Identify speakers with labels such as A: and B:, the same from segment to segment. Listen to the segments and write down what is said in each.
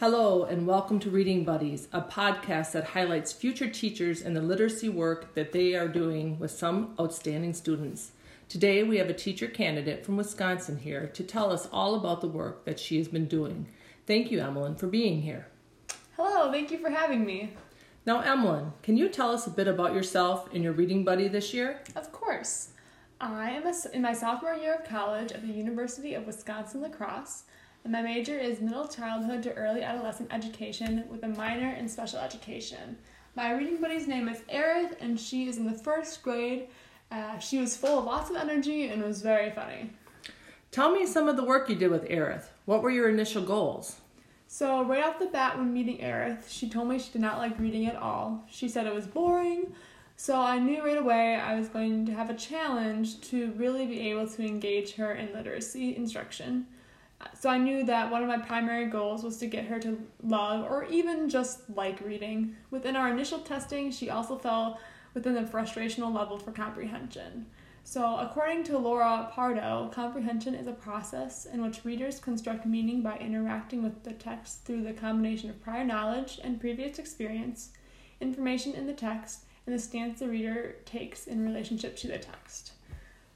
A: Hello, and welcome to Reading Buddies, a podcast that highlights future teachers and the literacy work that they are doing with some outstanding students. Today, we have a teacher candidate from Wisconsin here to tell us all about the work that she has been doing. Thank you, Emmeline, for being here.
B: Hello, thank you for having me.
A: Now, Emmeline, can you tell us a bit about yourself and your reading buddy this year?
B: Of course. I am a, in my sophomore year of college at the University of Wisconsin La Crosse, and my major is middle childhood to early adolescent education with a minor in special education. My reading buddy's name is Aerith, and she is in the first grade. Uh, she was full of lots of energy and was very funny.
A: Tell me some of the work you did with Aerith. What were your initial goals?
B: So, right off the bat, when meeting Aerith, she told me she did not like reading at all. She said it was boring, so I knew right away I was going to have a challenge to really be able to engage her in literacy instruction. So I knew that one of my primary goals was to get her to love or even just like reading. Within our initial testing, she also fell within the frustrational level for comprehension. So, according to Laura Pardo, comprehension is a process in which readers construct meaning by interacting with the text through the combination of prior knowledge and previous experience, information in the text, and the stance the reader takes in relationship to the text.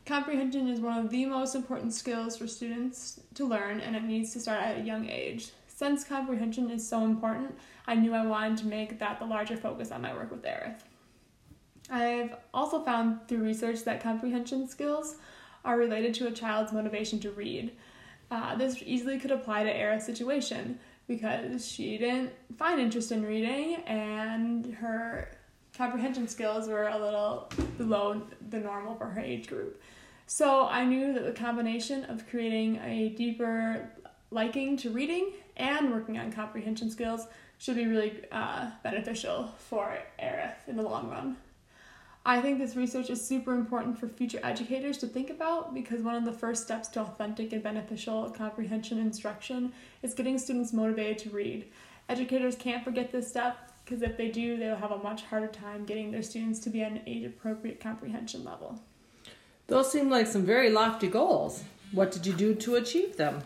B: Comprehension is one of the most important skills for students to learn, and it needs to start at a young age. Since comprehension is so important, I knew I wanted to make that the larger focus on my work with Aerith. I've also found through research that comprehension skills are related to a child's motivation to read. Uh, this easily could apply to Aerith's situation because she didn't find interest in reading and her comprehension skills were a little below the normal for her age group. So I knew that the combination of creating a deeper liking to reading and working on comprehension skills should be really uh, beneficial for Aerith in the long run. I think this research is super important for future educators to think about because one of the first steps to authentic and beneficial comprehension instruction is getting students motivated to read. Educators can't forget this step because if they do, they'll have a much harder time getting their students to be at an age appropriate comprehension level.
A: Those seem like some very lofty goals. What did you do to achieve them?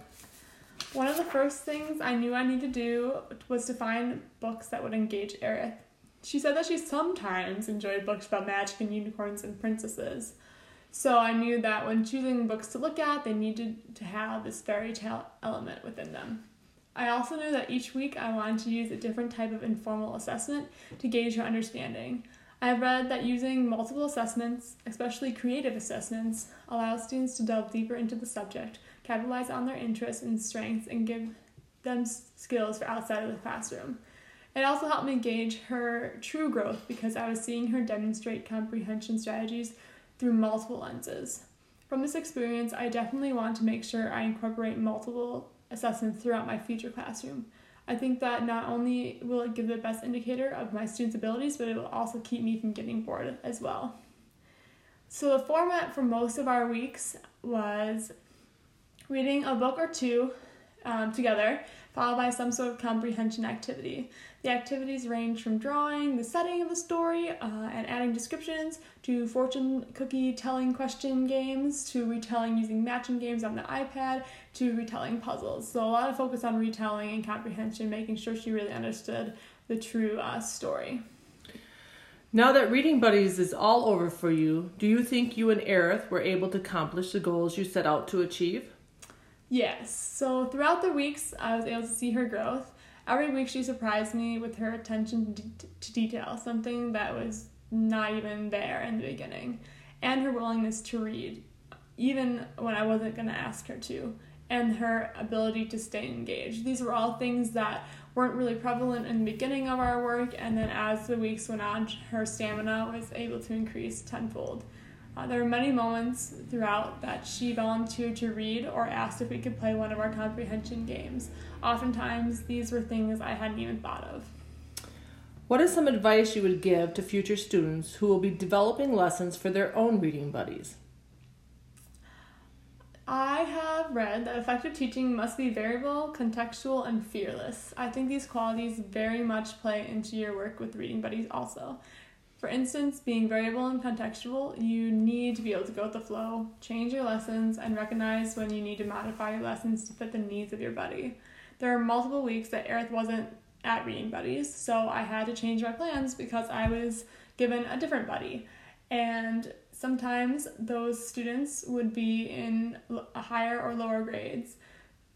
B: One of the first things I knew I needed to do was to find books that would engage Aerith. She said that she sometimes enjoyed books about magic and unicorns and princesses. So I knew that when choosing books to look at, they needed to have this fairy tale element within them. I also knew that each week I wanted to use a different type of informal assessment to gauge her understanding. I have read that using multiple assessments, especially creative assessments, allows students to delve deeper into the subject, capitalize on their interests and strengths, and give them skills for outside of the classroom. It also helped me gauge her true growth because I was seeing her demonstrate comprehension strategies through multiple lenses. From this experience, I definitely want to make sure I incorporate multiple assessments throughout my future classroom. I think that not only will it give the best indicator of my students' abilities, but it will also keep me from getting bored as well. So, the format for most of our weeks was reading a book or two um, together, followed by some sort of comprehension activity. The activities range from drawing the setting of the story uh, and adding descriptions to fortune cookie telling question games to retelling using matching games on the iPad to retelling puzzles. So, a lot of focus on retelling and comprehension, making sure she really understood the true uh, story.
A: Now that Reading Buddies is all over for you, do you think you and Aerith were able to accomplish the goals you set out to achieve?
B: Yes. So throughout the weeks, I was able to see her growth. Every week, she surprised me with her attention to detail, something that was not even there in the beginning, and her willingness to read, even when I wasn't going to ask her to, and her ability to stay engaged. These were all things that weren't really prevalent in the beginning of our work, and then as the weeks went on, her stamina was able to increase tenfold. Uh, there were many moments throughout that she volunteered to read or asked if we could play one of our comprehension games. Oftentimes, these were things I hadn't even thought of.
A: What is some advice you would give to future students who will be developing lessons for their own reading buddies?
B: I have read that effective teaching must be variable, contextual, and fearless. I think these qualities very much play into your work with reading buddies also. For instance, being variable and contextual, you need to be able to go with the flow, change your lessons, and recognize when you need to modify your lessons to fit the needs of your buddy. There are multiple weeks that Aerith wasn't at Reading Buddies, so I had to change my plans because I was given a different buddy. And sometimes those students would be in higher or lower grades.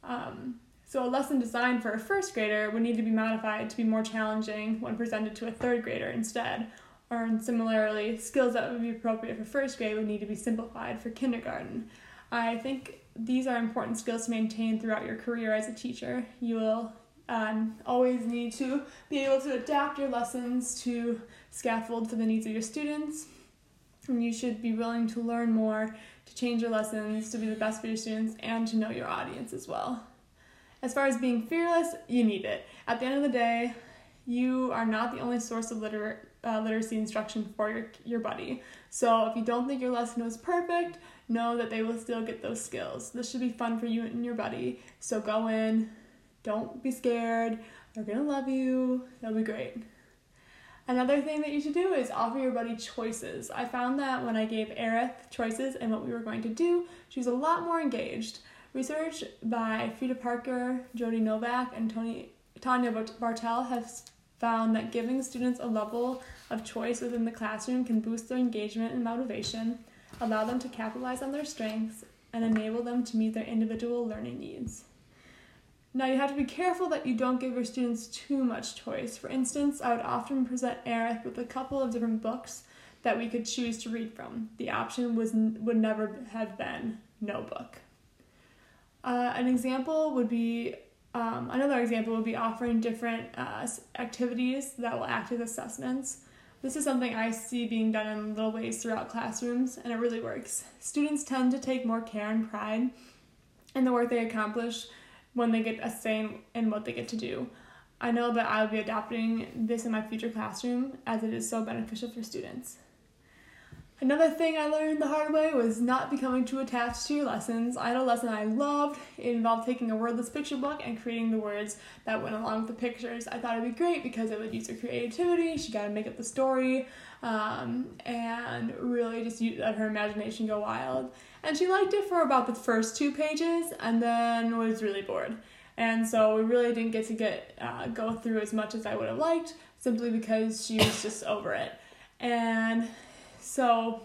B: Um, so a lesson designed for a first grader would need to be modified to be more challenging when presented to a third grader instead. Or similarly, skills that would be appropriate for first grade would need to be simplified for kindergarten. I think these are important skills to maintain throughout your career as a teacher. You will um, always need to be able to adapt your lessons to scaffold for the needs of your students. And you should be willing to learn more, to change your lessons, to be the best for your students, and to know your audience as well. As far as being fearless, you need it. At the end of the day, you are not the only source of liter- uh, literacy instruction for your, your buddy. So if you don't think your lesson was perfect, know that they will still get those skills. This should be fun for you and your buddy. So go in, don't be scared. They're gonna love you. They'll be great. Another thing that you should do is offer your buddy choices. I found that when I gave Aerith choices and what we were going to do, she was a lot more engaged. Research by Frida Parker, Jody Novak, and Tony, Tanya Bartel has found that giving students a level of choice within the classroom can boost their engagement and motivation, allow them to capitalize on their strengths, and enable them to meet their individual learning needs. Now, you have to be careful that you don't give your students too much choice. For instance, I would often present Aerith with a couple of different books that we could choose to read from. The option was would never have been no book. Uh, an example would be um, another example would be offering different uh, activities that will act as assessments. This is something I see being done in little ways throughout classrooms, and it really works. Students tend to take more care and pride in the work they accomplish when they get a say in what they get to do. I know that I'll be adopting this in my future classroom as it is so beneficial for students. Another thing I learned the hard way was not becoming too attached to your lessons. I had a lesson I loved. It involved taking a wordless picture book and creating the words that went along with the pictures. I thought it'd be great because it would use her creativity. She got to make up the story um, and really just let her imagination go wild. And she liked it for about the first two pages and then was really bored. And so we really didn't get to get uh, go through as much as I would have liked simply because she was just over it. And so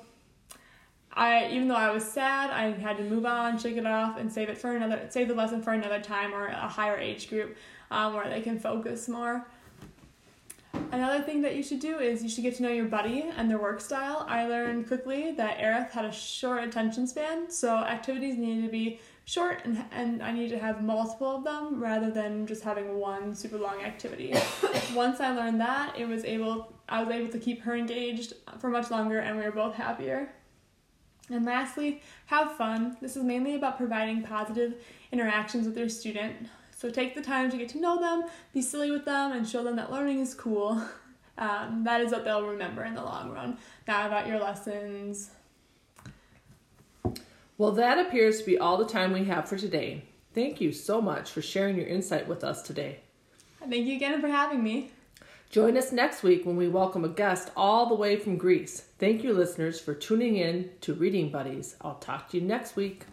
B: I even though I was sad, I had to move on, shake it off, and save it for another save the lesson for another time or a higher age group um, where they can focus more. Another thing that you should do is you should get to know your buddy and their work style. I learned quickly that Aerith had a short attention span, so activities needed to be short and, and I needed to have multiple of them rather than just having one super long activity. Once I learned that, it was able I was able to keep her engaged for much longer and we were both happier. And lastly, have fun. This is mainly about providing positive interactions with your student. So take the time to get to know them, be silly with them, and show them that learning is cool. Um, that is what they'll remember in the long run, not about your lessons.
A: Well, that appears to be all the time we have for today. Thank you so much for sharing your insight with us today.
B: Thank you again for having me.
A: Join us next week when we welcome a guest all the way from Greece. Thank you, listeners, for tuning in to Reading Buddies. I'll talk to you next week.